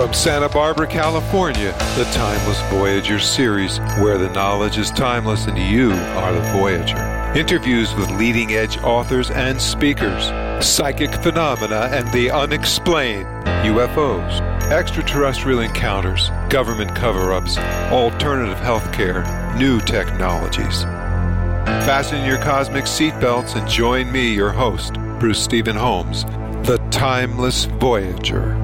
From Santa Barbara, California, the Timeless Voyager series, where the knowledge is timeless and you are the Voyager. Interviews with leading edge authors and speakers, psychic phenomena and the unexplained, UFOs, extraterrestrial encounters, government cover ups, alternative healthcare, new technologies. Fasten your cosmic seatbelts and join me, your host, Bruce Stephen Holmes, the Timeless Voyager.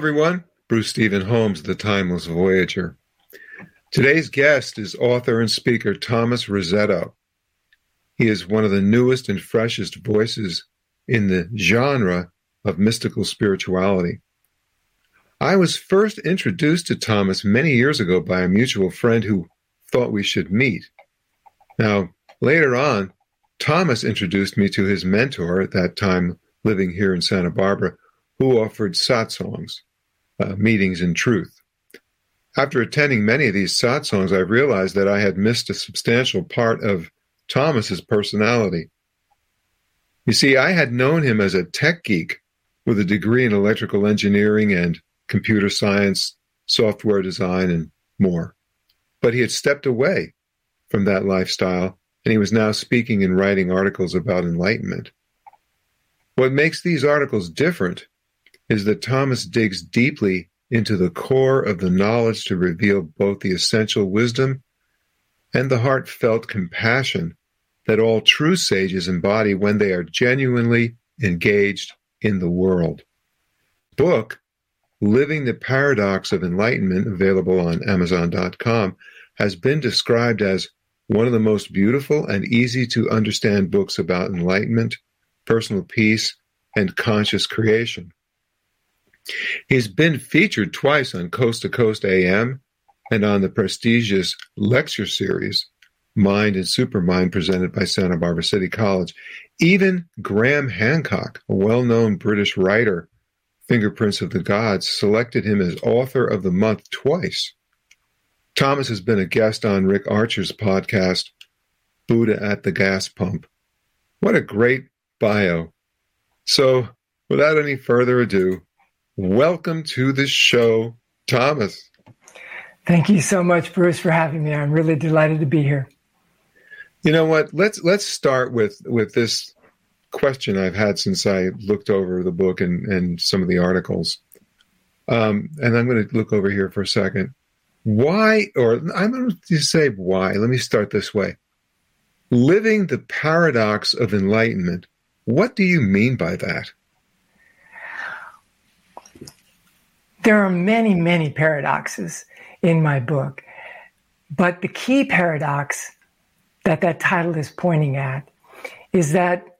Everyone. Bruce Stephen Holmes, The Timeless Voyager. Today's guest is author and speaker Thomas Razzeto. He is one of the newest and freshest voices in the genre of mystical spirituality. I was first introduced to Thomas many years ago by a mutual friend who thought we should meet. Now, later on, Thomas introduced me to his mentor at that time living here in Santa Barbara, who offered satsangs, uh, meetings in truth. After attending many of these satsangs, I realized that I had missed a substantial part of Thomas's personality. You see, I had known him as a tech geek with a degree in electrical engineering and computer science, software design, and more. But he had stepped away from that lifestyle, and he was now speaking and writing articles about enlightenment. What makes these articles different is that Thomas digs deeply into the core of the knowledge to reveal both the essential wisdom and the heartfelt compassion that all true sages embody when they are genuinely engaged in the world. Book, Living the Paradox of Enlightenment, available on Amazon.com, has been described as one of the most beautiful and easy to understand books about enlightenment, personal peace, and conscious creation. He's been featured twice on Coast to Coast AM and on the prestigious lecture series, Mind and Supermind, presented by Santa Barbara City College. Even Graham Hancock, a well known British writer, Fingerprints of the Gods, selected him as author of the month twice. Thomas has been a guest on Rick Archer's podcast, Buddha at the Gas Pump. What a great bio. So, without any further ado, Welcome to the show, Thomas. Thank you so much, Bruce, for having me. I'm really delighted to be here. You know what? Let's let's start with with this question I've had since I looked over the book and, and some of the articles. Um, and I'm going to look over here for a second. Why, or I'm going to say why. Let me start this way. Living the paradox of enlightenment. What do you mean by that? There are many, many paradoxes in my book, but the key paradox that that title is pointing at is that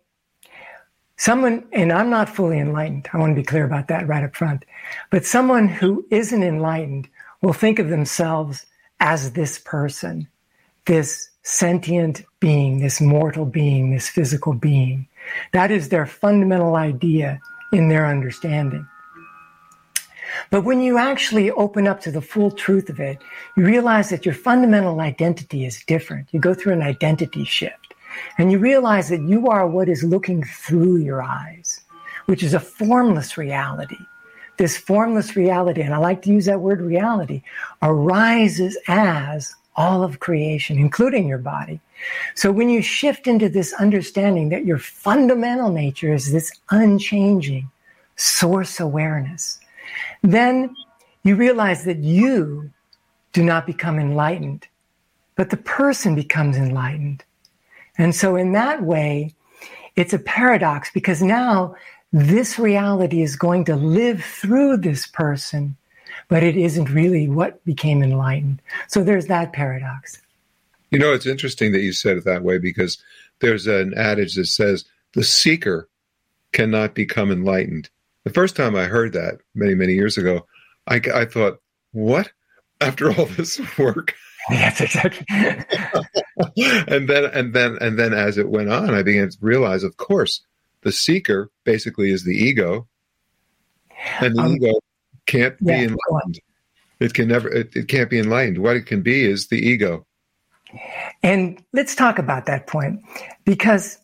someone, and I'm not fully enlightened, I want to be clear about that right up front, but someone who isn't enlightened will think of themselves as this person, this sentient being, this mortal being, this physical being. That is their fundamental idea in their understanding. But when you actually open up to the full truth of it, you realize that your fundamental identity is different. You go through an identity shift and you realize that you are what is looking through your eyes, which is a formless reality. This formless reality, and I like to use that word reality, arises as all of creation, including your body. So when you shift into this understanding that your fundamental nature is this unchanging source awareness, then you realize that you do not become enlightened, but the person becomes enlightened. And so, in that way, it's a paradox because now this reality is going to live through this person, but it isn't really what became enlightened. So, there's that paradox. You know, it's interesting that you said it that way because there's an adage that says the seeker cannot become enlightened. The first time I heard that many, many years ago, I, I thought, what? After all this work? Yes, exactly. and then, and then, and then, as it went on, I began to realize, of course, the seeker basically is the ego, And the um, ego can't yeah, be enlightened. It can never. It, it can't be enlightened. What it can be is the ego. And let's talk about that point because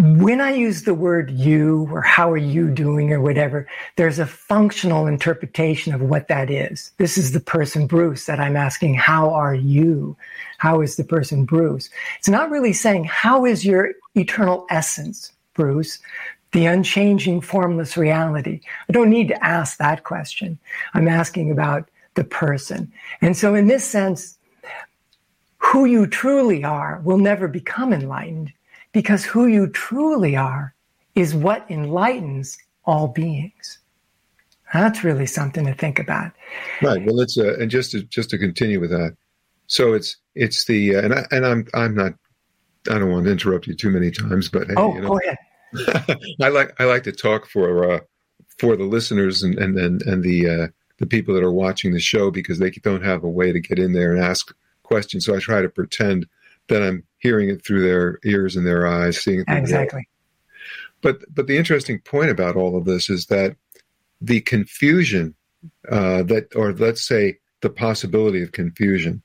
when I use the word you or how are you doing or whatever, there's a functional interpretation of what that is. This is the person Bruce that I'm asking, how are you? How is the person Bruce? It's not really saying, how is your eternal essence, Bruce? The unchanging, formless reality. I don't need to ask that question. I'm asking about the person. And so, in this sense, who you truly are will never become enlightened because who you truly are is what enlightens all beings. That's really something to think about. Right. Well, let's uh, and just to just to continue with that. So it's it's the uh, and I, and I'm I'm not I don't want to interrupt you too many times, but hey, oh, you know, go ahead. I like I like to talk for uh, for the listeners and and and, and the uh, the people that are watching the show because they don't have a way to get in there and ask questions. So I try to pretend that I'm hearing it through their ears and their eyes, seeing it exactly. But but the interesting point about all of this is that the confusion uh, that, or let's say the possibility of confusion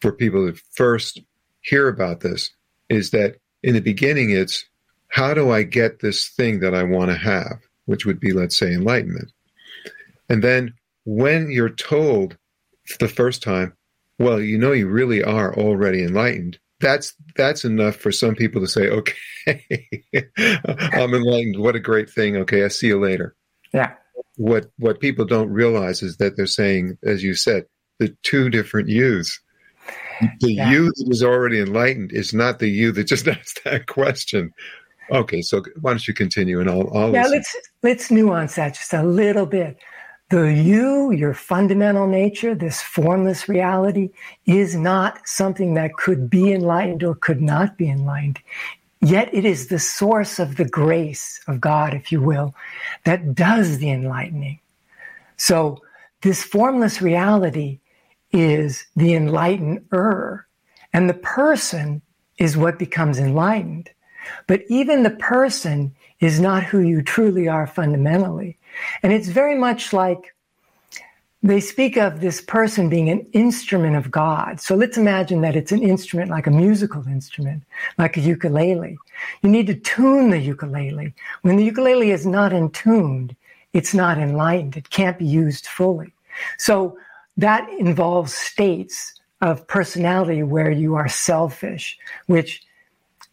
for people that first hear about this is that in the beginning it's how do I get this thing that I want to have, which would be let's say enlightenment, and then when you're told the first time, well, you know, you really are already enlightened that's that's enough for some people to say, okay, I'm enlightened. What a great thing. Okay, I see you later. Yeah. What what people don't realize is that they're saying, as you said, the two different yous. The yeah. you that is already enlightened is not the you that just asked that question. Okay, so why don't you continue and I'll, I'll yeah, listen. let's let's nuance that just a little bit. The you, your fundamental nature, this formless reality, is not something that could be enlightened or could not be enlightened. Yet it is the source of the grace of God, if you will, that does the enlightening. So this formless reality is the enlightener, and the person is what becomes enlightened. But even the person is not who you truly are fundamentally. And it's very much like they speak of this person being an instrument of God. So let's imagine that it's an instrument like a musical instrument, like a ukulele. You need to tune the ukulele. When the ukulele is not in it's not enlightened. It can't be used fully. So that involves states of personality where you are selfish, which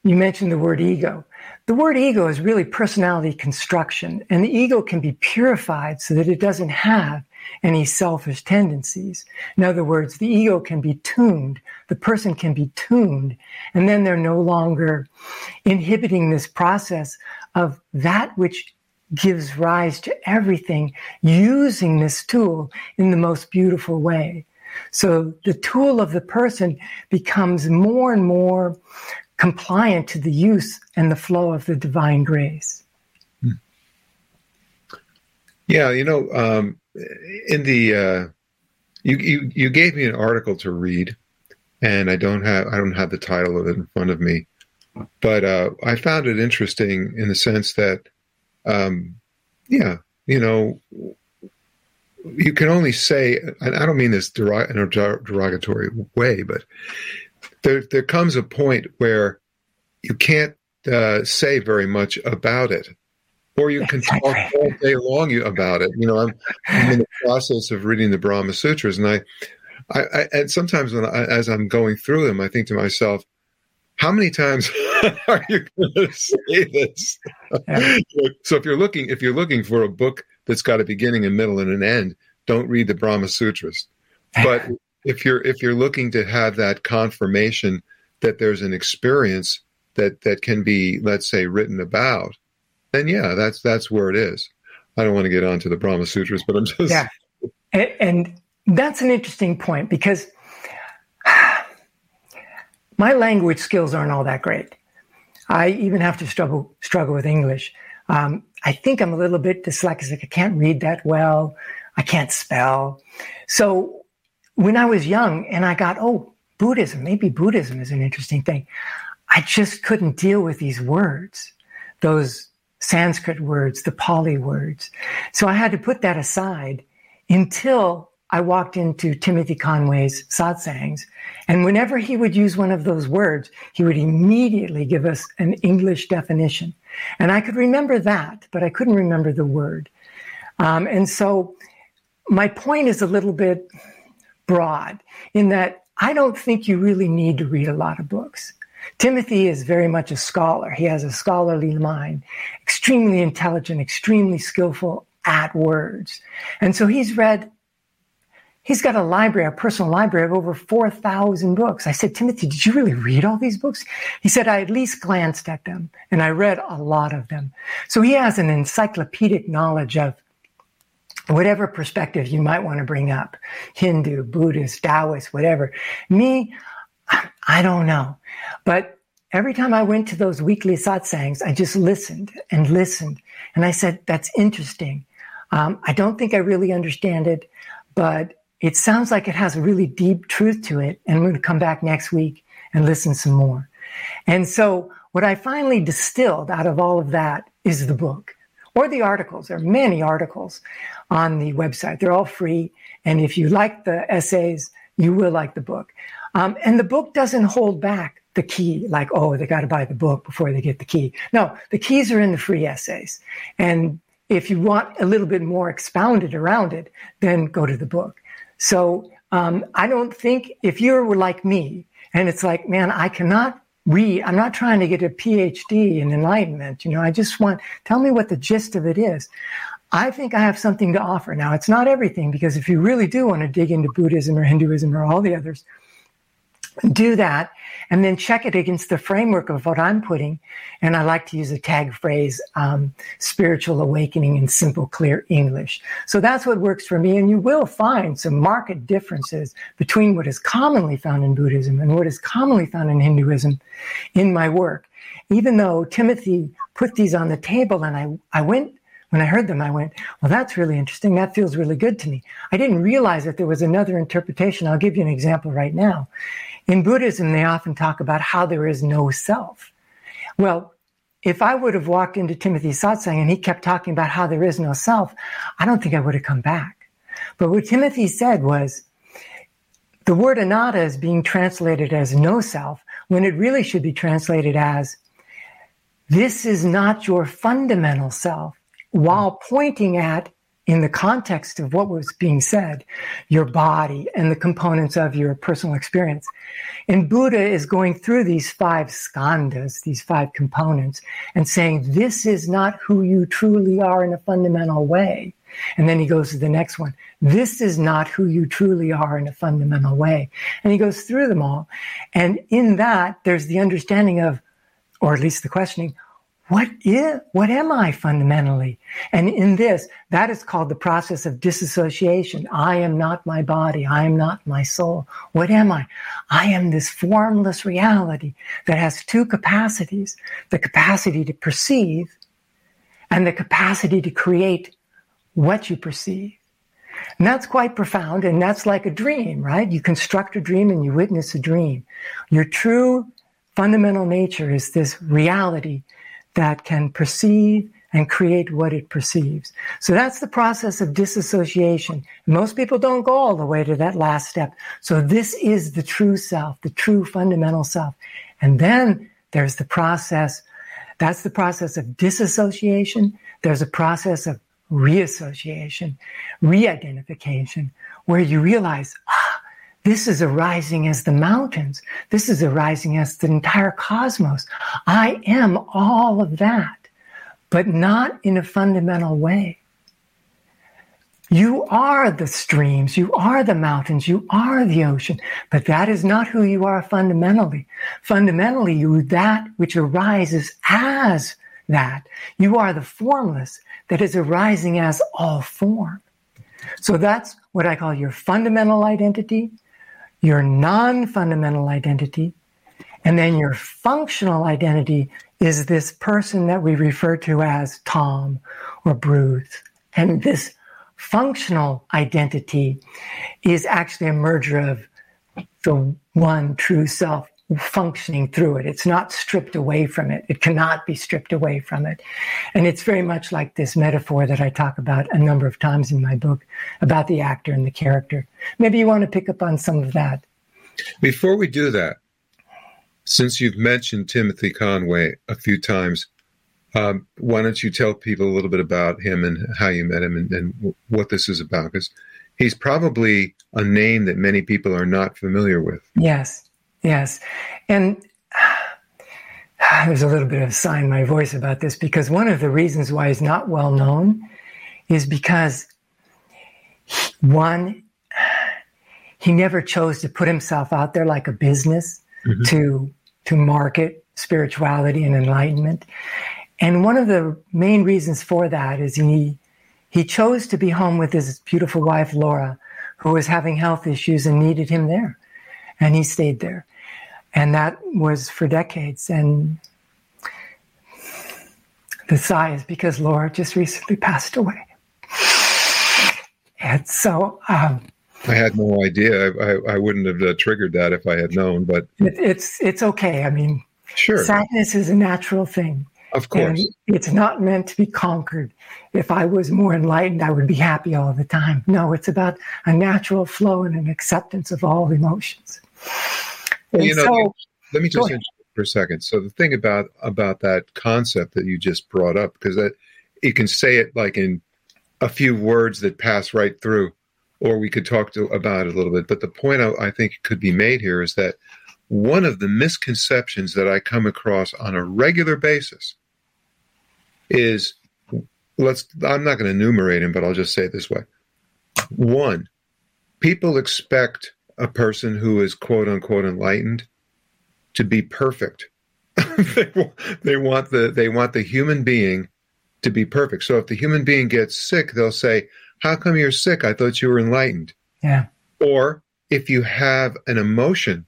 you mentioned the word ego. The word ego is really personality construction, and the ego can be purified so that it doesn't have any selfish tendencies. In other words, the ego can be tuned, the person can be tuned, and then they're no longer inhibiting this process of that which gives rise to everything using this tool in the most beautiful way. So the tool of the person becomes more and more compliant to the use and the flow of the divine grace. Hmm. Yeah, you know, um, in the uh, you, you you gave me an article to read, and I don't have I don't have the title of it in front of me, but uh, I found it interesting in the sense that, um, yeah, you know, you can only say, and I don't mean this in a derogatory way, but there there comes a point where you can't uh, say very much about it, or you can talk all day long about it. You know, I'm, I'm in the process of reading the Brahma Sutras, and I, I, I and sometimes when I, as I'm going through them, I think to myself, how many times are you going to say this? So if you're looking if you're looking for a book that's got a beginning, a middle, and an end, don't read the Brahma Sutras. But if you're if you're looking to have that confirmation that there's an experience that that can be, let's say, written about, then yeah, that's that's where it is. I don't want to get onto the Brahma Sutras, but I'm just yeah, and, and that's an interesting point because my language skills aren't all that great. I even have to struggle struggle with English. Um, I think I'm a little bit dyslexic. I can't read that well. I can't spell. So when I was young and I got, oh, Buddhism, maybe Buddhism is an interesting thing. I just couldn't deal with these words, those Sanskrit words, the Pali words. So I had to put that aside until I walked into Timothy Conway's satsangs. And whenever he would use one of those words, he would immediately give us an English definition. And I could remember that, but I couldn't remember the word. Um, and so my point is a little bit broad in that I don't think you really need to read a lot of books. Timothy is very much a scholar. He has a scholarly mind, extremely intelligent, extremely skillful at words. And so he's read, he's got a library, a personal library of over 4,000 books. I said, Timothy, did you really read all these books? He said, I at least glanced at them and I read a lot of them. So he has an encyclopedic knowledge of whatever perspective you might want to bring up Hindu, Buddhist, Taoist, whatever. Me, I don't know. But every time I went to those weekly satsangs, I just listened and listened. And I said, that's interesting. Um, I don't think I really understand it, but it sounds like it has a really deep truth to it. And I'm going to come back next week and listen some more. And so what I finally distilled out of all of that is the book or the articles. There are many articles on the website. They're all free. And if you like the essays, you will like the book. Um, and the book doesn't hold back the key, like, oh, they got to buy the book before they get the key. No, the keys are in the free essays. And if you want a little bit more expounded around it, then go to the book. So um, I don't think if you're like me, and it's like, man, I cannot read. I'm not trying to get a PhD in enlightenment. You know, I just want tell me what the gist of it is. I think I have something to offer. Now, it's not everything because if you really do want to dig into Buddhism or Hinduism or all the others, do that and then check it against the framework of what I'm putting. And I like to use a tag phrase, um, spiritual awakening in simple, clear English. So that's what works for me. And you will find some marked differences between what is commonly found in Buddhism and what is commonly found in Hinduism in my work. Even though Timothy put these on the table and I, I went when I heard them, I went, well, that's really interesting. That feels really good to me. I didn't realize that there was another interpretation. I'll give you an example right now. In Buddhism, they often talk about how there is no self. Well, if I would have walked into Timothy's satsang and he kept talking about how there is no self, I don't think I would have come back. But what Timothy said was the word anatta is being translated as no self when it really should be translated as this is not your fundamental self while pointing at in the context of what was being said, your body and the components of your personal experience. And Buddha is going through these five skandhas, these five components, and saying, this is not who you truly are in a fundamental way. And then he goes to the next one. This is not who you truly are in a fundamental way. And he goes through them all. And in that, there's the understanding of, or at least the questioning, what is, what am I fundamentally? And in this, that is called the process of disassociation. I am not my body. I am not my soul. What am I? I am this formless reality that has two capacities, the capacity to perceive and the capacity to create what you perceive. And that's quite profound. And that's like a dream, right? You construct a dream and you witness a dream. Your true fundamental nature is this reality that can perceive and create what it perceives. So that's the process of disassociation. Most people don't go all the way to that last step. So this is the true self, the true fundamental self. And then there's the process. That's the process of disassociation. There's a process of reassociation, re-identification, where you realize, this is arising as the mountains. This is arising as the entire cosmos. I am all of that, but not in a fundamental way. You are the streams, you are the mountains, you are the ocean, but that is not who you are fundamentally. Fundamentally, you are that which arises as that. You are the formless that is arising as all form. So that's what I call your fundamental identity, your non fundamental identity, and then your functional identity is this person that we refer to as Tom or Bruce. And this functional identity is actually a merger of the one true self functioning through it. It's not stripped away from it. It cannot be stripped away from it. And it's very much like this metaphor that I talk about a number of times in my book about the actor and the character. Maybe you want to pick up on some of that. Before we do that, since you've mentioned Timothy Conway a few times, um, why don't you tell people a little bit about him and how you met him and, and what this is about? Because he's probably a name that many people are not familiar with. Yes, yes. And there's a little bit of a sign in my voice about this because one of the reasons why he's not well known is because one, he never chose to put himself out there like a business mm-hmm. to to market spirituality and enlightenment. And one of the main reasons for that is he he chose to be home with his beautiful wife Laura, who was having health issues and needed him there. And he stayed there. And that was for decades. And the sigh is because Laura just recently passed away. And so um, I had no idea. I, I, I wouldn't have uh, triggered that if I had known. But it, it's it's okay. I mean, sure, sadness is a natural thing. Of course, and it's not meant to be conquered. If I was more enlightened, I would be happy all the time. No, it's about a natural flow and an acceptance of all emotions. Well, you know, so, let me just for a second. So the thing about about that concept that you just brought up, because that you can say it like in a few words that pass right through or we could talk to, about it a little bit. But the point I, I think could be made here is that one of the misconceptions that I come across on a regular basis is let's I'm not going to enumerate them, but I'll just say it this way. One, people expect a person who is quote unquote enlightened to be perfect. they, they want the they want the human being to be perfect. So if the human being gets sick, they'll say, how come you're sick? I thought you were enlightened. Yeah. Or if you have an emotion,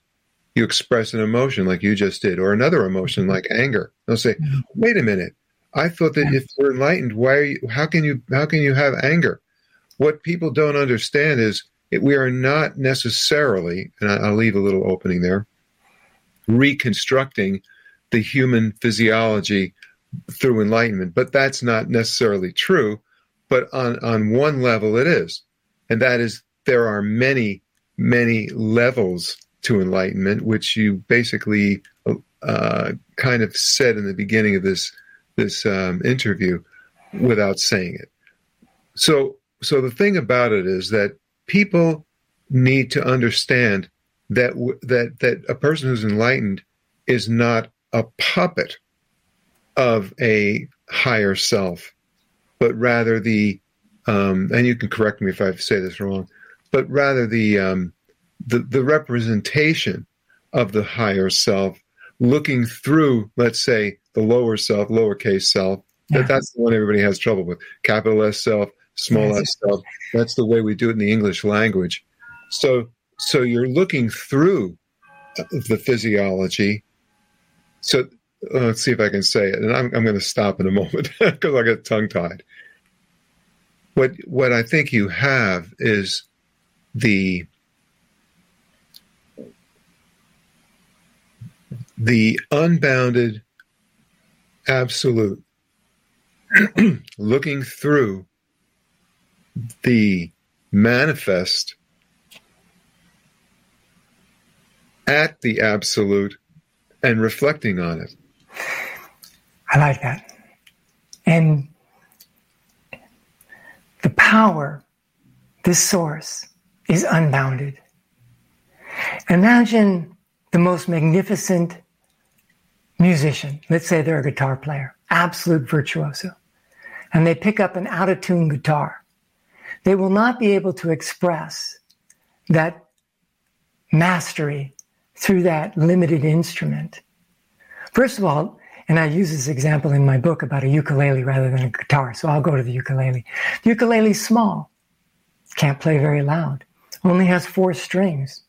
you express an emotion like you just did, or another emotion like anger. They'll say, mm-hmm. "Wait a minute, I thought that yeah. if you're enlightened, why? Are You, how can you? How can you have anger?" What people don't understand is we are not necessarily, and I'll leave a little opening there, reconstructing the human physiology through enlightenment, but that's not necessarily true but on, on one level it is. And that is there are many, many levels to enlightenment, which you basically uh, kind of said in the beginning of this this um, interview without saying it. So, so the thing about it is that people need to understand that that that a person who's enlightened is not a puppet of a higher self but rather the um, and you can correct me if I say this wrong, but rather the um, the, the representation of the higher self looking through, let's say, the lower self, lowercase self. Yeah. That that's the one everybody has trouble with. Capital S self, small. That's the way we do it in the English language. So so you're looking through the physiology. So uh, let's see if I can say it, and I'm I'm going to stop in a moment because I get tongue tied what what I think you have is the the unbounded absolute looking through the manifest at the absolute and reflecting on it. I like that. And the power, this source, is unbounded. Imagine the most magnificent musician. Let's say they're a guitar player, absolute virtuoso, and they pick up an out of tune guitar. They will not be able to express that mastery through that limited instrument. First of all, and I use this example in my book about a ukulele rather than a guitar. So I'll go to the ukulele. The ukulele's small, can't play very loud, only has four strings,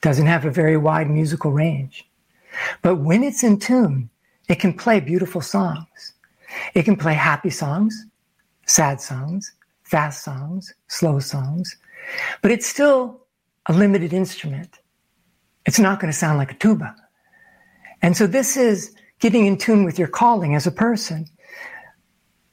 doesn't have a very wide musical range. But when it's in tune, it can play beautiful songs. It can play happy songs, sad songs, fast songs, slow songs, but it's still a limited instrument. It's not going to sound like a tuba And so this is getting in tune with your calling as a person.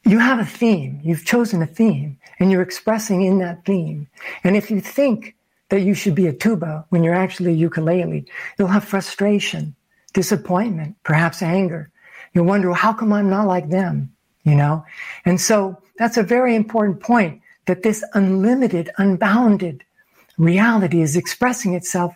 You have a theme, you've chosen a theme, and you're expressing in that theme. And if you think that you should be a tuba when you're actually a ukulele, you'll have frustration, disappointment, perhaps anger. You'll wonder, well, how come I'm not like them? You know? And so that's a very important point that this unlimited, unbounded reality is expressing itself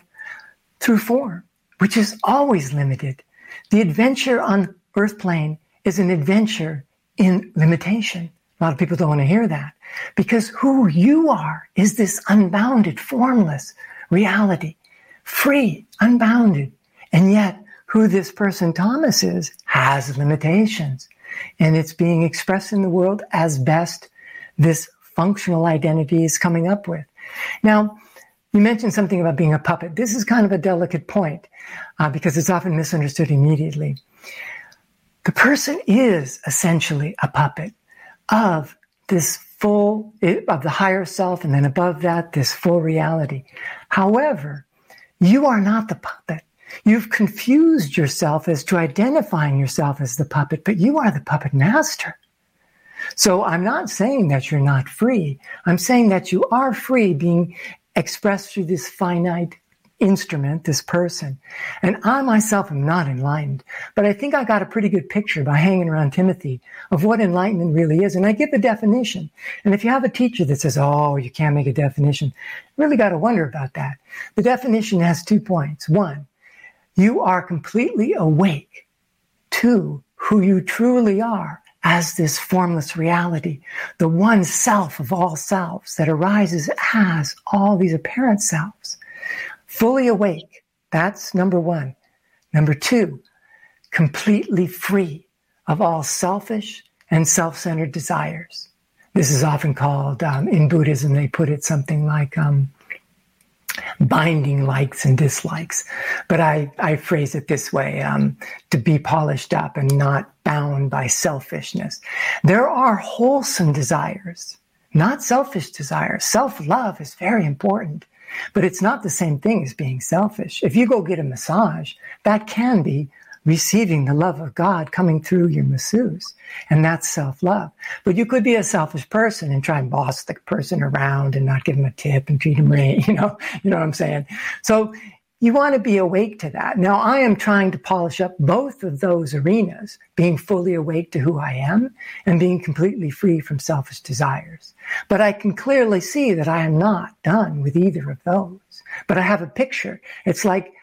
through form, which is always limited. The adventure on earth plane is an adventure in limitation. A lot of people don't want to hear that because who you are is this unbounded, formless reality, free, unbounded. And yet who this person Thomas is has limitations and it's being expressed in the world as best this functional identity is coming up with. Now, you mentioned something about being a puppet. This is kind of a delicate point uh, because it's often misunderstood immediately. The person is essentially a puppet of this full, of the higher self, and then above that, this full reality. However, you are not the puppet. You've confused yourself as to identifying yourself as the puppet, but you are the puppet master. So I'm not saying that you're not free. I'm saying that you are free being expressed through this finite instrument, this person. And I myself am not enlightened, but I think I got a pretty good picture by hanging around Timothy of what enlightenment really is. And I give the definition. And if you have a teacher that says, oh, you can't make a definition, really got to wonder about that. The definition has two points. One, you are completely awake to who you truly are as this formless reality, the one self of all selves that arises as all these apparent selves. Fully awake. That's number one. Number two, completely free of all selfish and self centered desires. This is often called, um, in Buddhism, they put it something like um, binding likes and dislikes. But I, I phrase it this way um, to be polished up and not bound by selfishness. There are wholesome desires, not selfish desires. Self love is very important, but it's not the same thing as being selfish. If you go get a massage, that can be receiving the love of God coming through your masseuse. And that's self love. But you could be a selfish person and try and boss the person around and not give them a tip and treat them right. You know, you know what I'm saying? So you want to be awake to that. Now I am trying to polish up both of those arenas, being fully awake to who I am and being completely free from selfish desires. But I can clearly see that I am not done with either of those. But I have a picture. It's like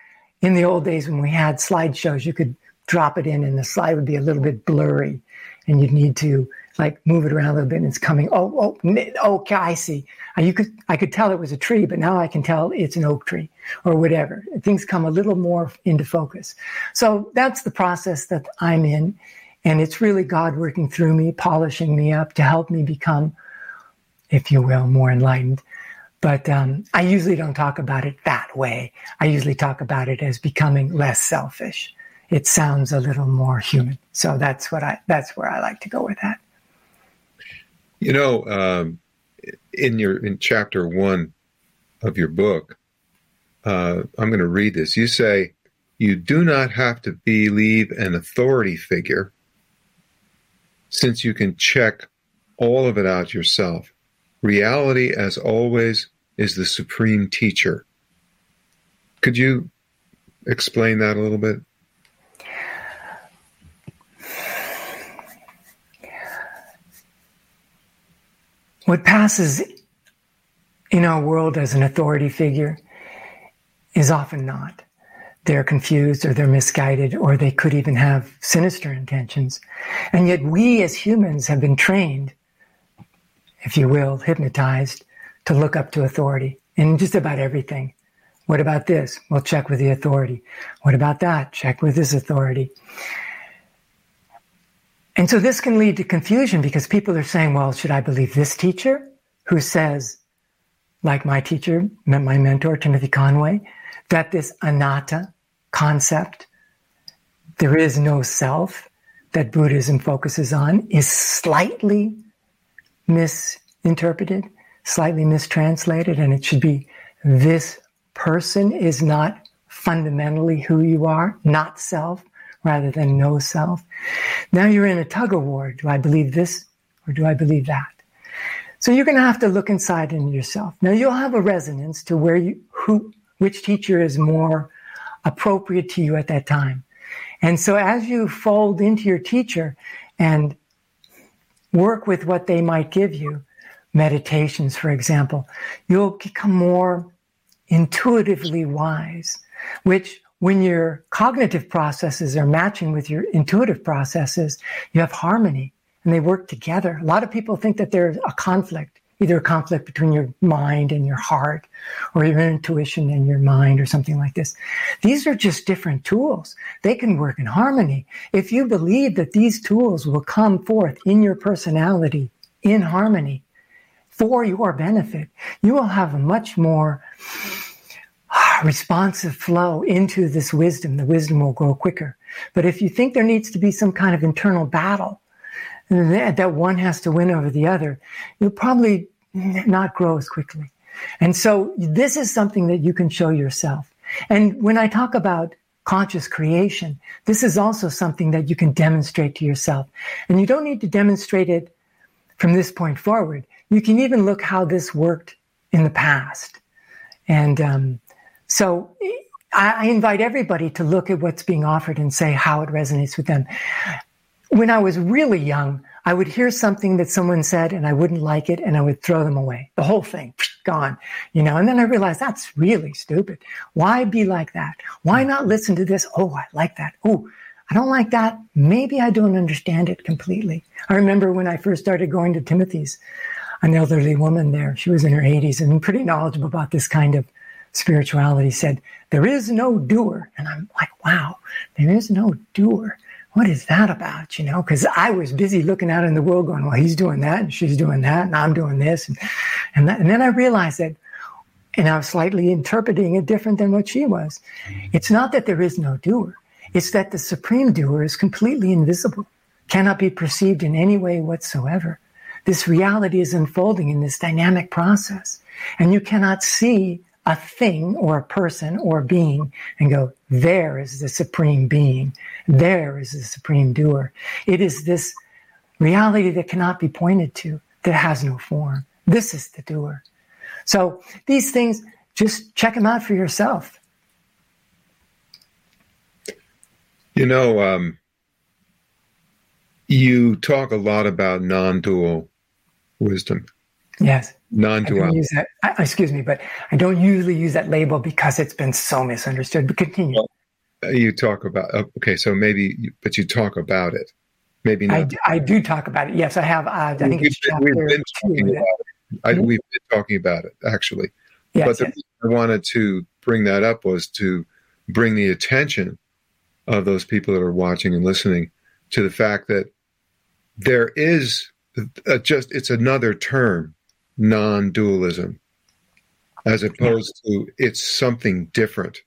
in the old days when we had slideshows, you could drop it in and the slide would be a little bit blurry and you'd need to like move it around a little bit and it's coming. Oh, oh, okay, I see. Uh, you could, I could tell it was a tree, but now I can tell it's an oak tree or whatever. Things come a little more into focus. So that's the process that I'm in. And it's really God working through me, polishing me up to help me become, if you will, more enlightened. But um, I usually don't talk about it that way. I usually talk about it as becoming less selfish. It sounds a little more human. So that's what I. That's where I like to go with that. You know, um, in your in chapter one of your book, uh, I'm going to read this. You say you do not have to believe an authority figure, since you can check all of it out yourself. Reality, as always, is the supreme teacher. Could you explain that a little bit? What passes in our world as an authority figure is often not. They're confused or they're misguided or they could even have sinister intentions. And yet we as humans have been trained if you will, hypnotized to look up to authority in just about everything. What about this? We'll check with the authority. What about that? Check with this authority. And so this can lead to confusion because people are saying, well, should I believe this teacher who says, like my teacher, my mentor, Timothy Conway, that this anatta concept, there is no self that Buddhism focuses on, is slightly misinterpreted, slightly mistranslated, and it should be this person is not fundamentally who you are, not self, rather than no self. Now you're in a tug of war. Do I believe this or do I believe that? So you're going to have to look inside in yourself. Now you'll have a resonance to where you, who, which teacher is more appropriate to you at that time. And so as you fold into your teacher and work with what they might give you, meditations, for example, you'll become more intuitively wise, which when your cognitive processes are matching with your intuitive processes, you have harmony and they work together. A lot of people think that there's a conflict, either a conflict between your mind and your heart or your intuition and your mind or something like this. These are just different tools. They can work in harmony. If you believe that these tools will come forth in your personality in harmony for your benefit, you will have a much more ah, responsive flow into this wisdom, the wisdom will grow quicker. But if you think there needs to be some kind of internal battle, that one has to win over the other, you'll probably not grow as quickly. And so this is something that you can show yourself. And when I talk about conscious creation, this is also something that you can demonstrate to yourself. And you don't need to demonstrate it from this point forward. You can even look how this worked in the past. And um, so I, invite everybody to look at what's being offered and say how it resonates with them. When I was really young, I would hear something that someone said and I wouldn't like it and I would throw them away. The whole thing, gone, you know, and then I realized that's really stupid. Why be like that? Why not listen to this? Oh, I like that. Oh, I don't like that. Maybe I don't understand it completely. I remember when I first started going to Timothy's, an elderly woman there, she was in her 80s and pretty knowledgeable about this kind of spirituality said, There is no doer. And I'm like, Wow, there is no doer. What is that about? You know, because I was busy looking out in the world going, Well, he's doing that and she's doing that and I'm doing this. And, and, that, and then I realized that, and I was slightly interpreting it different than what she was. Mm-hmm. It's not that there is no doer, it's that the supreme doer is completely invisible, cannot be perceived in any way whatsoever. This reality is unfolding in this dynamic process, and you cannot see a thing or a person or a being and go, there is the supreme being. There is the supreme doer. It is this reality that cannot be pointed to, that has no form. This is the doer. So these things, just check them out for yourself. You know, um, you talk a lot about non dual wisdom. Yes non-duality. That, excuse me, but I don't usually use that label because it's been so misunderstood. But continue. Well, uh, you talk about uh, okay, so maybe, but you talk about it. Maybe not. I, I do talk about it. Yes, I have. Uh, I think we've, been, we've been talking about it. I, mm-hmm. We've been talking about it actually. Yes, but the yes. reason I wanted to bring that up was to bring the attention of those people that are watching and listening to the fact that there is a, just it's another term non dualism as opposed yeah. to it's something different.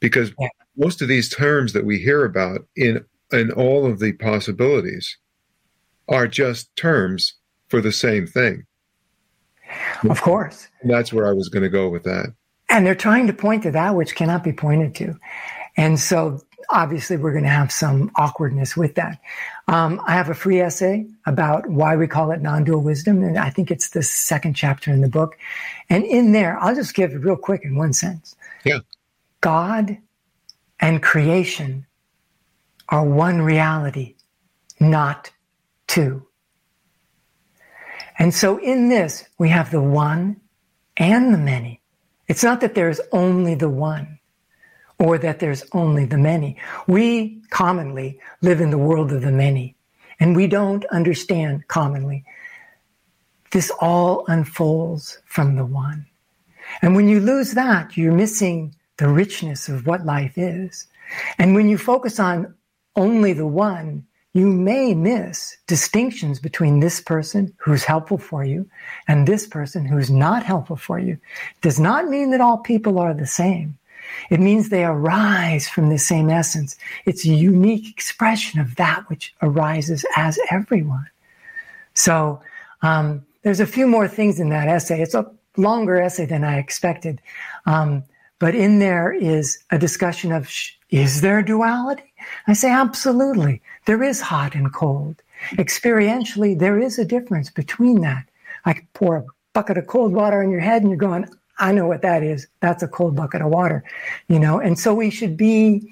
Because yeah. most of these terms that we hear about in in all of the possibilities are just terms for the same thing. Of course. And that's where I was going to go with that. And they're trying to point to that which cannot be pointed to. And so obviously we're going to have some awkwardness with that. Um, I have a free essay about why we call it non-dual wisdom, and I think it's the second chapter in the book. And in there, I'll just give it real quick in one sentence. Yeah. God and creation are one reality, not two. And so in this, we have the one and the many. It's not that there's only the one or that there's only the many. We commonly live in the world of the many, and we don't understand commonly. This all unfolds from the one. And when you lose that, you're missing the richness of what life is. And when you focus on only the one, you may miss distinctions between this person who's helpful for you and this person who's not helpful for you. Does not mean that all people are the same. It means they arise from the same essence. It's a unique expression of that which arises as everyone. So um, there's a few more things in that essay. It's a longer essay than I expected. Um, but in there is a discussion of is there duality? I say absolutely. There is hot and cold. Experientially, there is a difference between that. I pour a bucket of cold water on your head and you're going, I know what that is. That's a cold bucket of water, you know? And so we should be,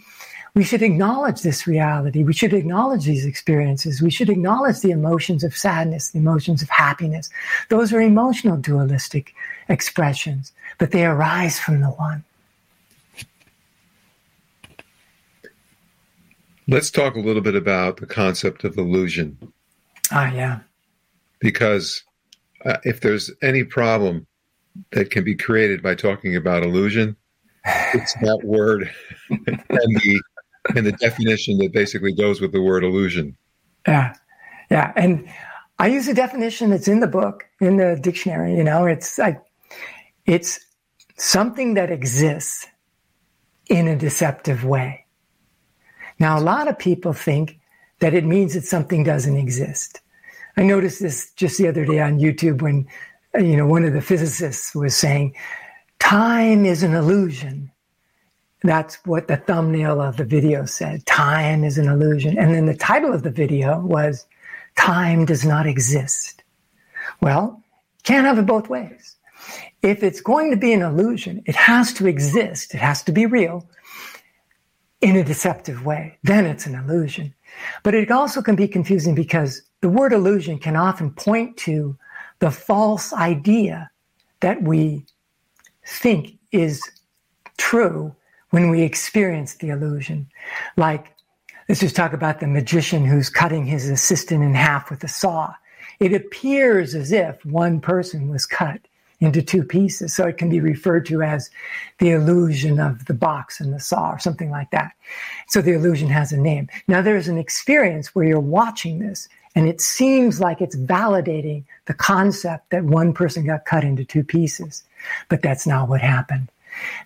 we should acknowledge this reality. We should acknowledge these experiences. We should acknowledge the emotions of sadness, the emotions of happiness. Those are emotional dualistic expressions, but they arise from the one. Let's talk a little bit about the concept of illusion. Ah, yeah. Because uh, if there's any problem that can be created by talking about illusion, it's that word and the and the definition that basically goes with the word illusion. Yeah, yeah, and I use a definition that's in the book in the dictionary. You know, it's like it's something that exists in a deceptive way. Now, a lot of people think that it means that something doesn't exist. I noticed this just the other day on YouTube when, you know, one of the physicists was saying, time is an illusion. That's what the thumbnail of the video said. Time is an illusion. And then the title of the video was, Time does not exist. Well, can't have it both ways. If it's going to be an illusion, it has to exist. It has to be real in a deceptive way. Then it's an illusion. But it also can be confusing because the word illusion can often point to the false idea that we think is true when we experience the illusion. Like, let's just talk about the magician who's cutting his assistant in half with a saw. It appears as if one person was cut into two pieces. So it can be referred to as the illusion of the box and the saw or something like that. So the illusion has a name. Now there's an experience where you're watching this and it seems like it's validating the concept that one person got cut into two pieces, but that's not what happened.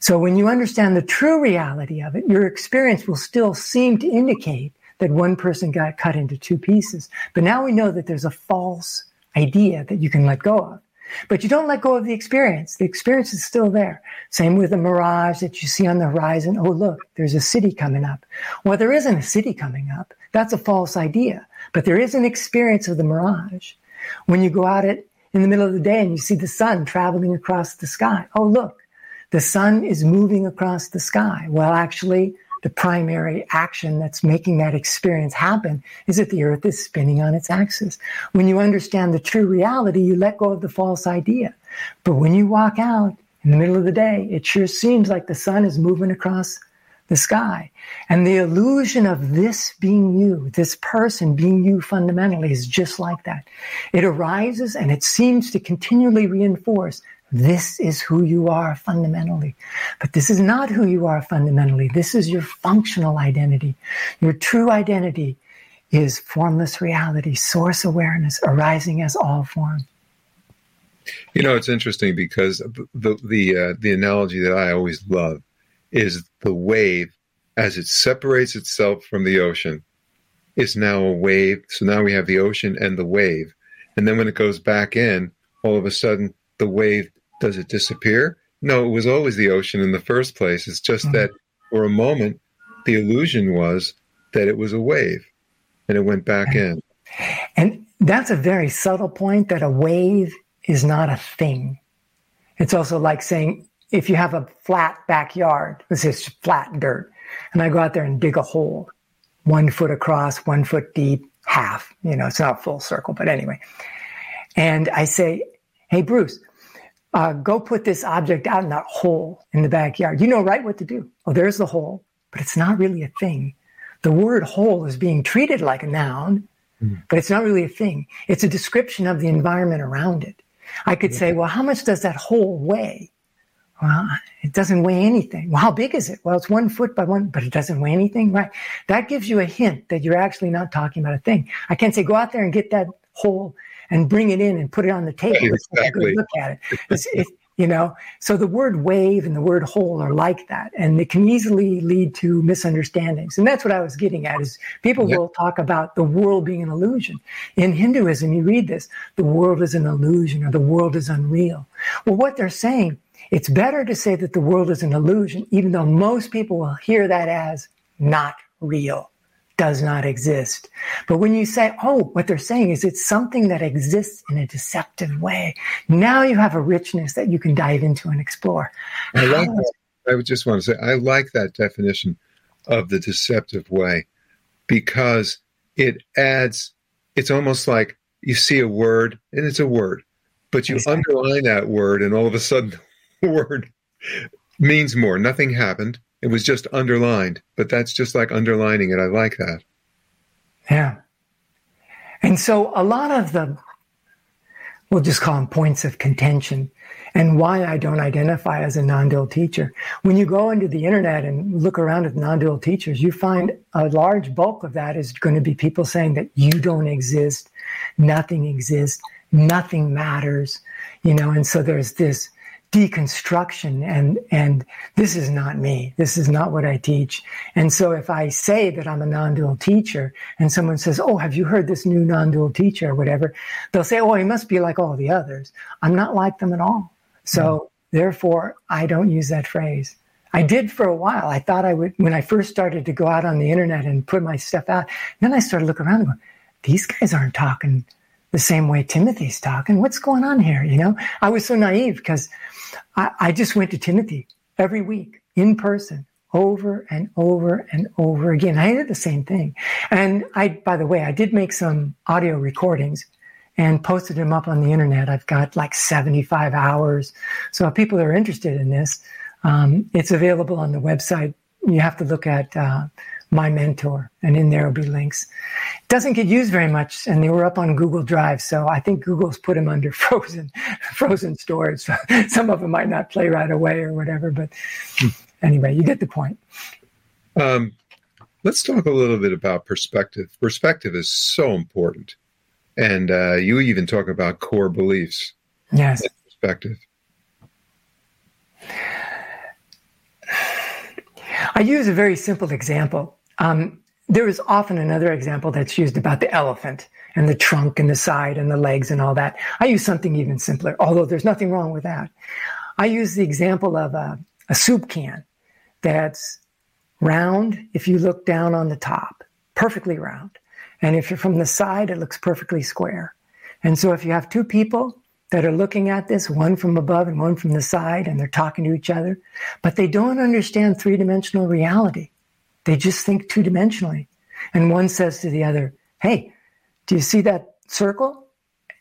So when you understand the true reality of it, your experience will still seem to indicate that one person got cut into two pieces. But now we know that there's a false idea that you can let go of. But you don't let go of the experience. The experience is still there. Same with the mirage that you see on the horizon. Oh, look, there's a city coming up. Well, there isn't a city coming up. That's a false idea. But there is an experience of the mirage. When you go out at, in the middle of the day and you see the sun traveling across the sky. Oh, look, the sun is moving across the sky. Well, actually, the primary action that's making that experience happen is that the earth is spinning on its axis. When you understand the true reality, you let go of the false idea. But when you walk out in the middle of the day, it sure seems like the sun is moving across the sky. And the illusion of this being you, this person being you fundamentally is just like that. It arises and it seems to continually reinforce this is who you are fundamentally. But this is not who you are fundamentally. This is your functional identity. Your true identity is formless reality, source awareness arising as all form. You know, it's interesting because the the uh, the analogy that I always love is the wave as it separates itself from the ocean is now a wave. So now we have the ocean and the wave, and then when it goes back in, all of a sudden the wave does it disappear? No, it was always the ocean in the first place. It's just mm-hmm. that for a moment, the illusion was that it was a wave and it went back in. And that's a very subtle point that a wave is not a thing. It's also like saying if you have a flat backyard, this is flat dirt, and I go out there and dig a hole, one foot across, one foot deep, half, you know, it's not full circle, but anyway. And I say, Hey, Bruce, uh, go put this object out in that hole in the backyard. You know right what to do. Oh, there's the hole, but it's not really a thing. The word hole is being treated like a noun, mm. but it's not really a thing. It's a description of the environment around it. I could yeah. say, well, how much does that hole weigh? Well, it doesn't weigh anything. Well, how big is it? Well, it's one foot by one, but it doesn't weigh anything, right? That gives you a hint that you're actually not talking about a thing. I can't say, go out there and get that hole and bring it in and put it on the table. Exactly. Look at it. It. You know, so the word wave and the word hole are like that, and it can easily lead to misunderstandings. And that's what I was getting at: is people yep. will talk about the world being an illusion. In Hinduism, you read this: the world is an illusion, or the world is unreal. Well, what they're saying It's better to say that the world is an illusion, even though most people will hear that as not real, does not exist. But when you say, oh, what they're saying is it's something that exists in a deceptive way, now you have a richness that you can dive into and explore. I like that. I would just want to say, I like that definition of the deceptive way because it adds, it's almost like you see a word and it's a word, but you exactly. underline that word and all of a sudden word means more. Nothing happened. It was just underlined, but that's just like underlining it. I like that. Yeah. And so a lot of the, we'll just call them points of contention and why I don't identify as a non-dual teacher. When you go into the internet and look around at non-dual teachers, you find a large bulk of that is going to be people saying that you don't exist, nothing exists, nothing matters, you know, and so there's this deconstruction and and this is not me. This is not what i teach. And so if i say that i'm a non-dual teacher and someone says oh have you heard this new non-dual teacher or whatever? they'll say oh he must be like all the others. I'm not like them at all. So mm-hmm. therefore i don't use that phrase. I did for a while. I thought i would when i first started to go out on the internet and put my stuff out then i started looking around and go these guys aren't talking the same way timothy's talking. What's going on here? You know? I was so naive because I, I just went to Timothy every week in person over and over and over again. I did the same thing. And I, by the way, I did make some audio recordings and posted them up on the internet. I've got like 75 hours. So if people are interested in this, um, it's available on the website. You have to look at uh, my mentor, and in there will be links. It doesn't get used very much, and they were up on Google Drive, so I think Google's put them under frozen frozen storage. So some of them might not play right away or whatever, but anyway, you get the point. Um, let's talk a little bit about perspective. Perspective is so important, and uh, you even talk about core beliefs. Yes, perspective. I use a very simple example. Um, there is often another example that's used about the elephant and the trunk and the side and the legs and all that. I use something even simpler, although there's nothing wrong with that. I use the example of a, a soup can that's round if you look down on the top, perfectly round. And if you're from the side, it looks perfectly square. And so if you have two people that are looking at this, one from above and one from the side, and they're talking to each other, but they don't understand three dimensional reality. They just think two dimensionally. And one says to the other, Hey, do you see that circle?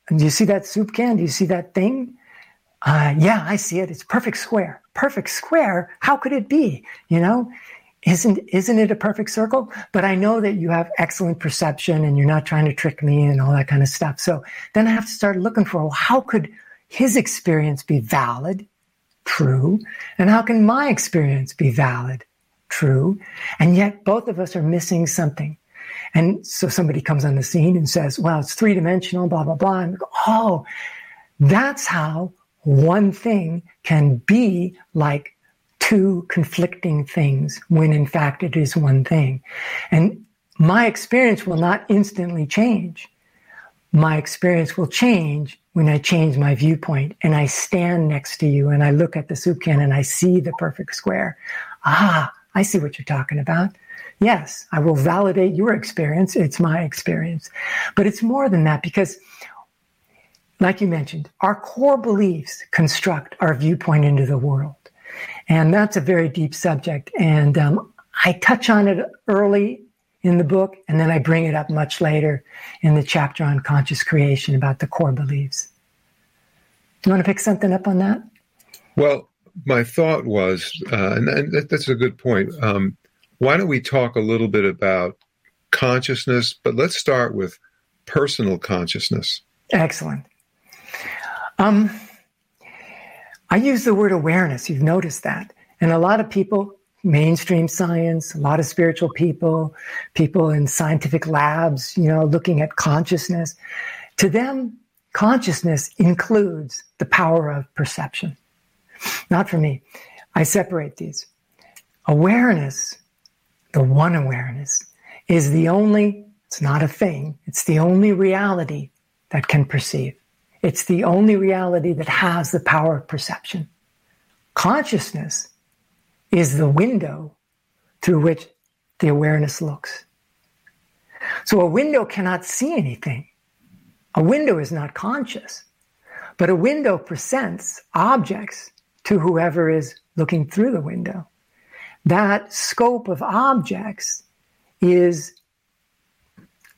Do you see that soup can? Do you see that thing? Uh, yeah, I see it. It's perfect square. Perfect square. How could it be? You know, isn't isn't it a perfect circle? But I know that you have excellent perception and you're not trying to trick me and all that kind of stuff. So then I have to start looking for well, how could his experience be valid, true, and how can my experience be valid, true? And yet both of us are missing something. And so somebody comes on the scene and says, well, it's three dimensional, blah, blah, blah. And go, oh, that's how one thing can be like two conflicting things when in fact it is one thing. And my experience will not instantly change. My experience will change when I change my viewpoint and I stand next to you and I look at the soup can and I see the perfect square. Ah, I see what you're talking about. Yes, I will validate your experience. It's my experience. But it's more than that because, like you mentioned, our core beliefs construct our viewpoint into the world. And that's a very deep subject. And um, I touch on it early in the book, and then I bring it up much later in the chapter on conscious creation about the core beliefs. Do you want to pick something up on that? Well, my thought was, uh, and that's a good point. Um, why don't we talk a little bit about consciousness, but let's start with personal consciousness. Excellent. Um, I use the word awareness. You've noticed that. And a lot of people, mainstream science, a lot of spiritual people, people in scientific labs, you know, looking at consciousness, to them, consciousness includes the power of perception. Not for me. I separate these. Awareness, the one awareness, is the only, it's not a thing, it's the only reality that can perceive. It's the only reality that has the power of perception. consciousness is the window through which the awareness looks. So a window cannot see anything. A window is not conscious, but a window presents objects to whoever is looking through the window. That scope of objects is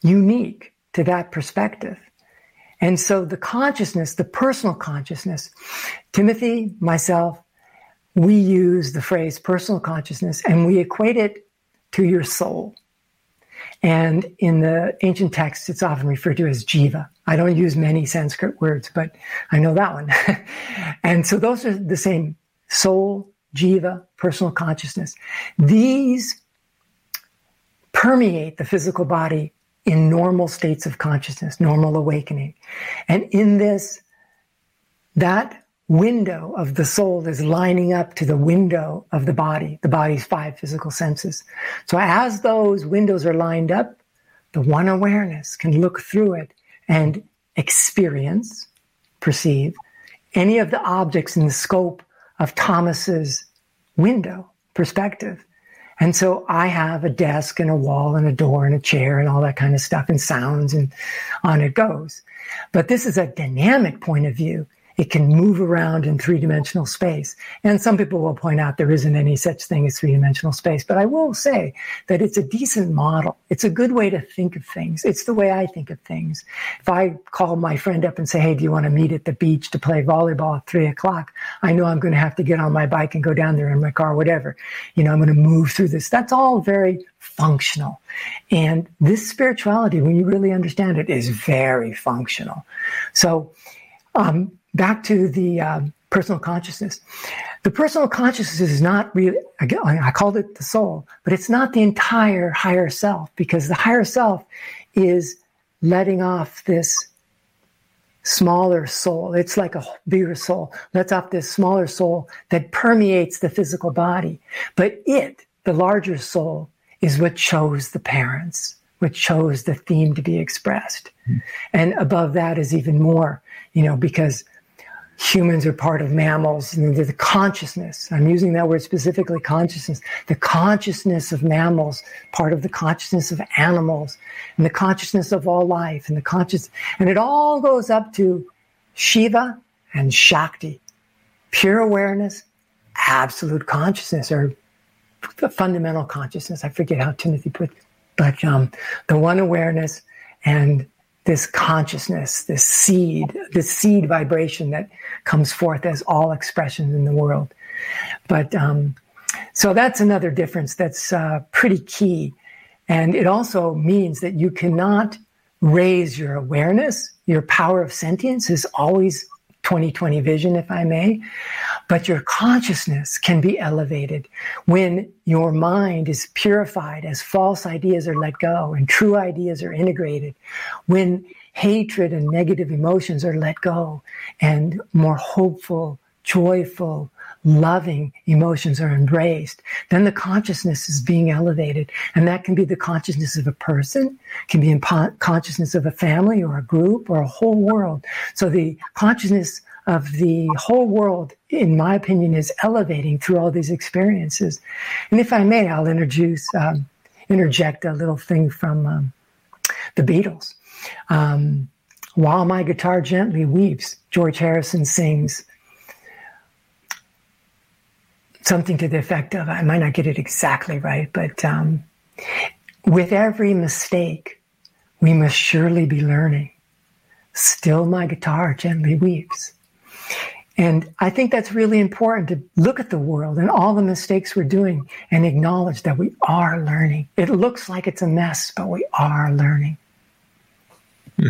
unique to that perspective. And so the consciousness, the personal consciousness, Timothy, myself, we use the phrase personal consciousness and we equate it to your soul. And in the ancient texts, it's often referred to as jiva. I don't use many Sanskrit words, but I know that one. and so those are the same soul, jiva, personal consciousness. These permeate the physical body in normal states of consciousness, normal awakening. And in this, that window of the soul is lining up to the window of the body, the body's five physical senses. So as those windows are lined up, the one awareness can look through it and experience, perceive any of the objects in the scope of Thomas's window perspective. And so I have a desk and a wall and a door and a chair and all that kind of stuff and sounds and on it goes. But this is a dynamic point of view. It can move around in three dimensional space. And some people will point out there isn't any such thing as three dimensional space. But I will say that it's a decent model. It's a good way to think of things. It's the way I think of things. If I call my friend up and say, Hey, do you want to meet at the beach to play volleyball at three o'clock? I know I'm going to have to get on my bike and go down there in my car, whatever. You know, I'm going to move through this. That's all very functional. And this spirituality, when you really understand it, is very functional. So, um, back to the uh, personal consciousness. The personal consciousness is not really, again, I called it the soul, but it's not the entire higher self because the higher self is letting off this smaller soul. It's like a bigger soul, lets off this smaller soul that permeates the physical body. But it, the larger soul, is what chose the parents, what chose the theme to be expressed. Mm-hmm. And above that is even more, you know, because humans are part of mammals. And the consciousness i'm using that word specifically consciousness the consciousness of mammals part of the consciousness of animals and the consciousness of all life and the conscious and it all goes up to shiva and shakti. Pure awareness absolute consciousness or the fundamental consciousness. I forget how timothy put it but um, the one awareness and this consciousness, this seed, this seed vibration that comes forth as all expressions in the world. But um, so that's another difference that's uh, pretty key. And it also means that you cannot raise your awareness. Your power of sentience is always 2020 vision, if I may. But your consciousness can be elevated when your mind is purified as false ideas are let go and true ideas are integrated, when hatred and negative emotions are let go and more hopeful, joyful, loving emotions are embraced, then the consciousness is being elevated. And that can be the consciousness of a person, can be in consciousness of a family or a group or a whole world. So the consciousness of the whole world, in my opinion, is elevating through all these experiences. And if I may, I'll introduce, um, interject a little thing from um, the Beatles. Um, While my guitar gently weeps, George Harrison sings something to the effect of I might not get it exactly right, but um, with every mistake, we must surely be learning. Still, my guitar gently weeps. And I think that's really important to look at the world and all the mistakes we're doing and acknowledge that we are learning. It looks like it's a mess, but we are learning. Hmm.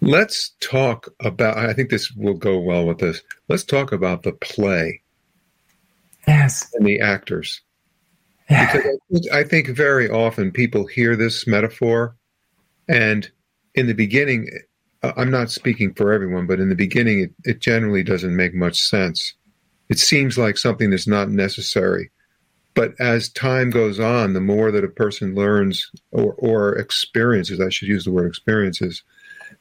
Let's talk about, I think this will go well with this. Let's talk about the play Yes. And the actors. Yeah. Because I think very often people hear this metaphor, and in the beginning, I'm not speaking for everyone, but in the beginning, it, it generally doesn't make much sense. It seems like something that's not necessary. But as time goes on, the more that a person learns or, or experiences, I should use the word experiences,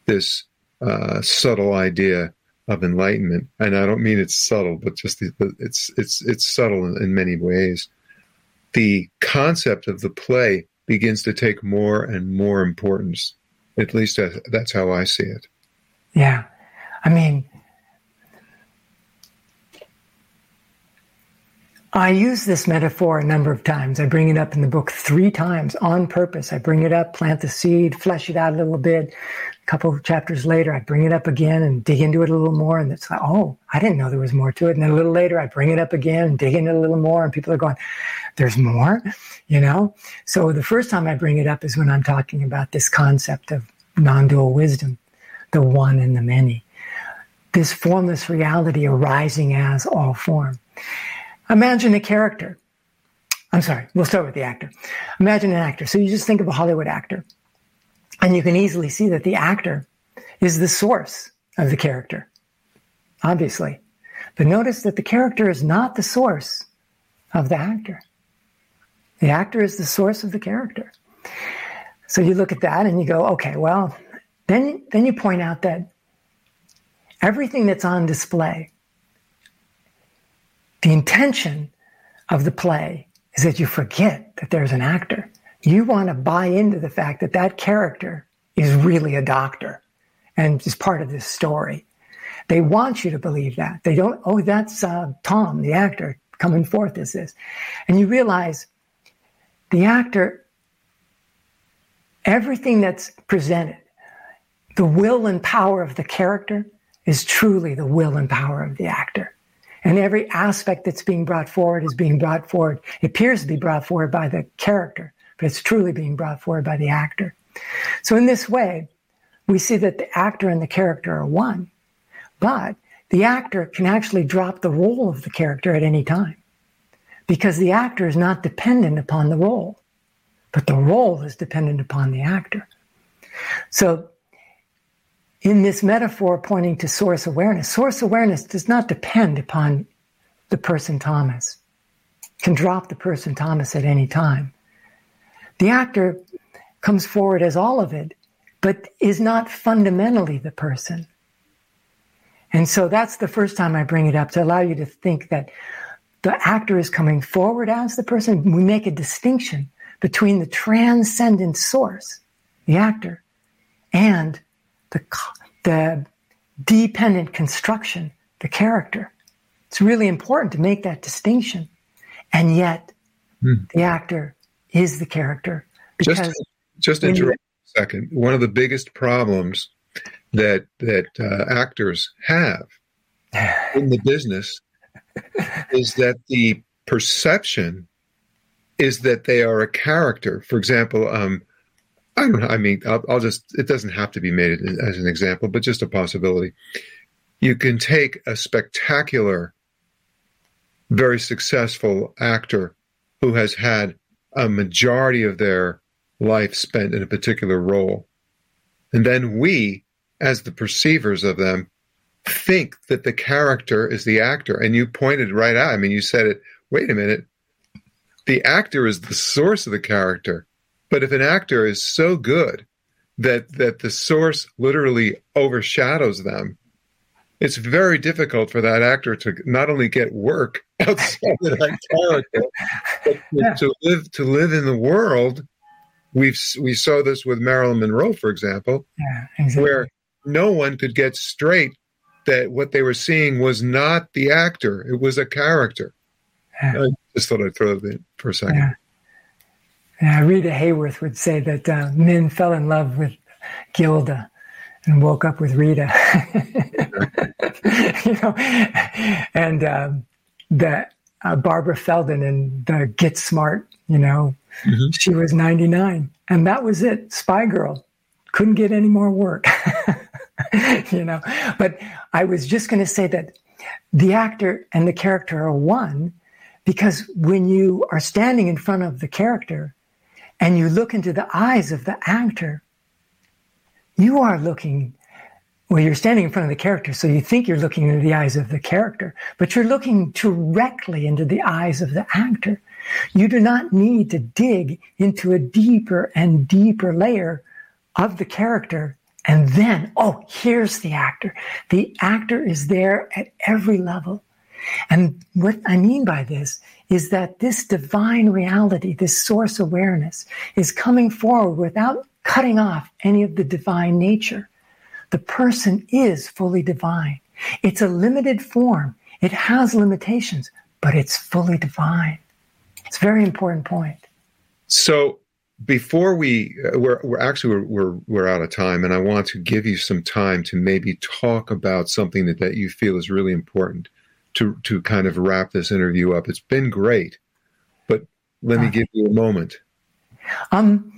this uh, subtle idea of enlightenment. And I don't mean it's subtle, but just the, the, it's it's it's subtle in, in many ways. The concept of the play begins to take more and more importance. At least uh, that's how I see it. Yeah, I mean, I use this metaphor a number of times. I bring it up in the book three times on purpose. I bring it up, plant the seed, flesh it out a little bit. Couple of chapters later, I bring it up again and dig into it a little more. And it's like, oh, I didn't know there was more to it. And then a little later, I bring it up again and dig into it a little more. And people are going, there's more, you know? So the first time I bring it up is when I'm talking about this concept of non dual wisdom, the one and the many. This formless reality arising as all form. Imagine a character. I'm sorry, we'll start with the actor. Imagine an actor. So you just think of a Hollywood actor, and you can easily see that the actor is the source of the character, obviously. But notice that the character is not the source of the actor. The actor is the source of the character. So you look at that and you go, okay, well, then, then you point out that everything that's on display the intention of the play is that you forget that there's an actor. You want to buy into the fact that that character is really a doctor and is part of this story. They want you to believe that. They don't, oh, that's uh, Tom, the actor, coming forth as this. And you realize the actor, everything that's presented, the will and power of the character is truly the will and power of the actor. And every aspect that's being brought forward is being brought forward, appears to be brought forward by the character, but it's truly being brought forward by the actor. So, in this way, we see that the actor and the character are one, but the actor can actually drop the role of the character at any time because the actor is not dependent upon the role, but the role is dependent upon the actor. So, in this metaphor pointing to source awareness, source awareness does not depend upon the person Thomas. can drop the person Thomas at any time. The actor comes forward as all of it, but is not fundamentally the person. And so that's the first time I bring it up to allow you to think that the actor is coming forward as the person. We make a distinction between the transcendent source, the actor, and the, the dependent construction, the character. It's really important to make that distinction. And yet, hmm. the actor is the character. Because just, just interrupt a second. One of the biggest problems that that uh, actors have in the business is that the perception is that they are a character. For example, um, I don't know. I mean, I'll, I'll, just, it doesn't have to be made as an example, but just a possibility. You can take a spectacular, very successful actor who has had a majority of their life spent in a particular role. And then we, as the perceivers of them, think that the character is the actor. And you pointed right out. I mean, you said it, wait a minute. The actor is the source of the character but if an actor is so good that that the source literally overshadows them, it's very difficult for that actor to not only get work outside of that character, but yeah. to live to live in the world. We've we saw this with Marilyn Monroe, for example, yeah, exactly. where no one could get straight that what they were seeing was not the actor; it was a character. Yeah. I just thought I'd throw that in for a second. Uh, Rita Hayworth would say that uh, men fell in love with Gilda and woke up with Rita. you know, and um, the uh, Barbara Feldon in the Get Smart. You know, mm-hmm. she was 99, and that was it. Spy Girl couldn't get any more work. you know, but I was just going to say that the actor and the character are one because when you are standing in front of the character and you look into the eyes of the actor, you are looking, well, you're standing in front of the character, so you think you're looking into the eyes of the character, but you're looking directly into the eyes of the actor. You do not need to dig into a deeper and deeper layer of the character And then, oh, here's the actor. The actor is there at every level. And what I mean by this is that this divine reality, this source awareness, is coming forward without cutting off any of the divine nature. The person is fully divine. It's a limited form. It has limitations, but it's fully divine. It's a very important point. So before we uh, we're, we're actually we're, we're, we're out of time and i want to give you some time to maybe talk about something that, that you feel is really important to to kind of wrap this interview up it's been great but let me give you a moment um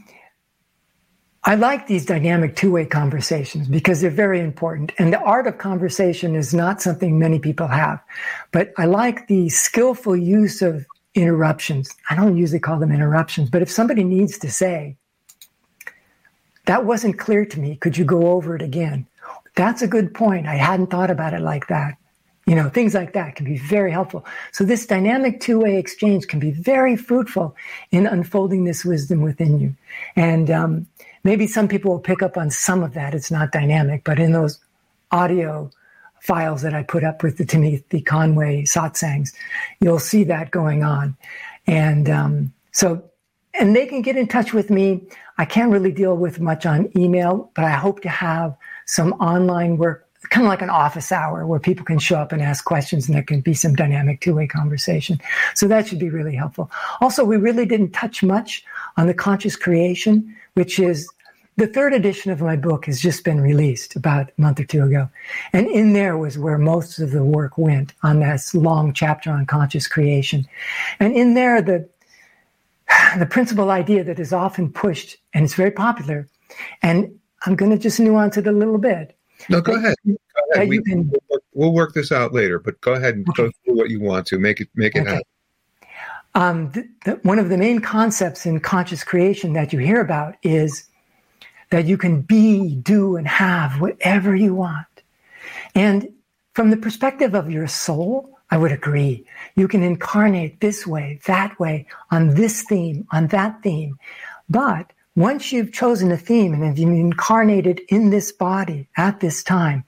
I like these dynamic two way conversations because they're very important. And the art of conversation is not something many people have. But I like the skillful use of interruptions. I don't usually call them interruptions, but if somebody needs to say, that wasn't clear to me, could you go over it again? That's a good point. I hadn't thought about it like that. You know, things like that can be very helpful. So this dynamic two-way exchange can be very fruitful in unfolding this wisdom within you. And um, maybe some people will pick up on some of that. It's not dynamic, but in those audio files that I put up with the Timothy Conway satsangs, you'll see that going on. And um, so, and they can get in touch with me. I can't really deal with much on email, but I hope to have some online work, kind of like an office hour where people can show up and ask questions and there can be some dynamic two way conversation. So that should be really helpful. Also, we really didn't touch much on the conscious creation, which is the third edition of my book has just been released about a month or two ago. And in there was where most of the work went on this long chapter on conscious creation. And in there, the, the principal idea that is often pushed, and it's very popular, and I'm going to just nuance it a little bit. No, go ahead. Go ahead. We, can, we'll, work, we'll, work, this out later, but go ahead and okay. go through what you want to make it make it okay. happen. Um, the, the, one of the main concepts in conscious creation that you hear about is that you can be, do, and have whatever you want. And from the perspective of your soul, I would agree. You can incarnate this way, that way, on this theme, on that theme. But once you've chosen a theme and have incarnated in this body at this time,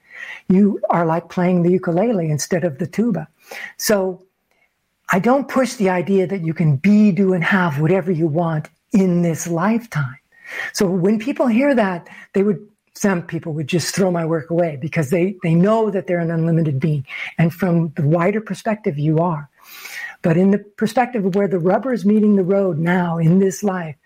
you are like playing the ukulele instead of the tuba. So I don't push the idea that you can be, do, and have whatever you want in this lifetime. So when people hear that, they would some people would just throw my work away because they, they know that they're an unlimited being. And from the wider perspective, you are. But in the perspective of where the rubber is meeting the road now in this life,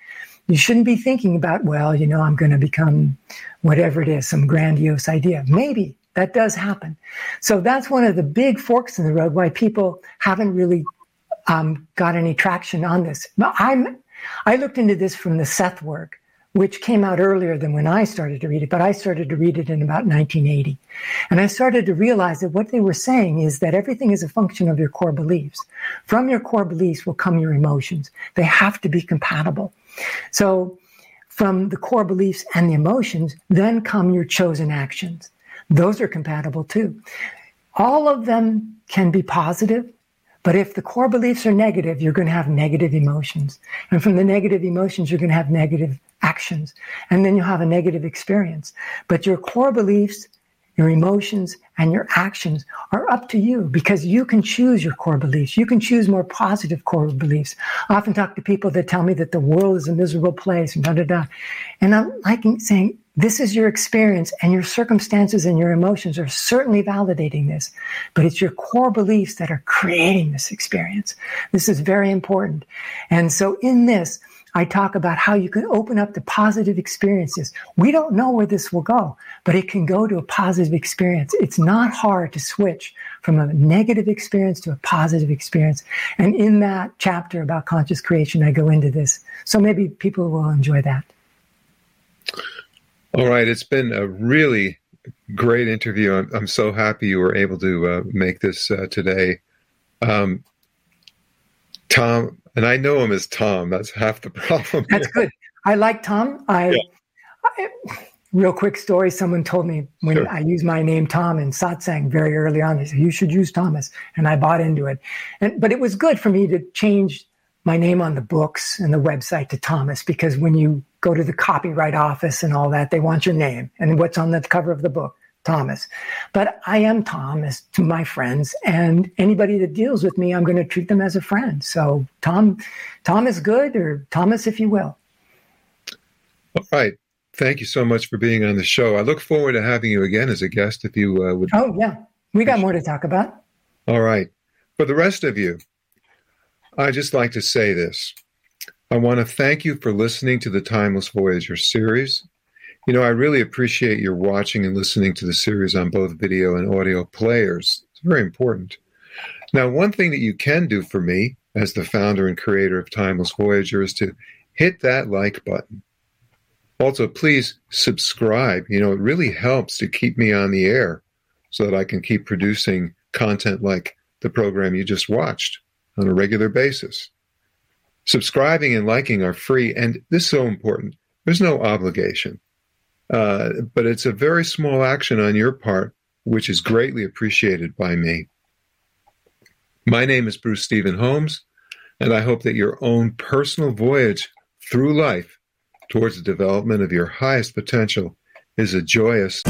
you shouldn't be thinking about, well, you know, I'm going to become whatever it is, some grandiose idea. Maybe that does happen. So that's one of the big forks in the road why people haven't really um, got any traction on this. I'm, I looked into this from the Seth work which came out earlier than when I started to read it, but I started to read it in about 1980. And I started to realize that what they were saying is that everything is a function of your core beliefs. From your core beliefs will come your emotions. They have to be compatible. So from the core beliefs and the emotions, then come your chosen actions. Those are compatible too. All of them can be positive but if the core beliefs are negative, you're going to have negative emotions. And from the negative emotions, you're going to have negative actions. And then you'll have a negative experience. But your core beliefs, your emotions, and your actions are up to you because you can choose your core beliefs. You can choose more positive core beliefs. I often talk to people that tell me that the world is a miserable place and da da da. And I'm like saying, this is your experience and your circumstances and your emotions are certainly validating this, but it's your core beliefs that are creating this experience. This is very important. And so in this, I talk about how you can open up to positive experiences. We don't know where this will go, but it can go to a positive experience. It's not hard to switch from a negative experience to a positive experience. And in that chapter about conscious creation, I go into this. So maybe people will enjoy that. All right. It's been a really great interview. I'm, I'm so happy you were able to uh, make this uh, today. Um, Tom, and I know him as Tom. That's half the problem. That's good. I like Tom. I, yeah. I, real quick story. Someone told me when sure. I used my name Tom in satsang very early on. They said you should use Thomas, and I bought into it. And but it was good for me to change my name on the books and the website to Thomas because when you go to the copyright office and all that, they want your name and what's on the cover of the book, Thomas. But I am Thomas to my friends and anybody that deals with me, I'm going to treat them as a friend. So Tom, Tom is good or Thomas, if you will. All right. Thank you so much for being on the show. I look forward to having you again as a guest if you uh, would. Oh, yeah. We got more to talk about. All right. For the rest of you, I just like to say this. I want to thank you for listening to the Timeless Voyager series. You know, I really appreciate your watching and listening to the series on both video and audio players. It's very important. Now, one thing that you can do for me as the founder and creator of Timeless Voyager is to hit that like button. Also, please subscribe. You know, it really helps to keep me on the air so that I can keep producing content like the program you just watched on a regular basis. Subscribing and liking are free, and this is so important. There's no obligation, uh, but it's a very small action on your part, which is greatly appreciated by me. My name is Bruce Stephen Holmes, and I hope that your own personal voyage through life towards the development of your highest potential is a joyous.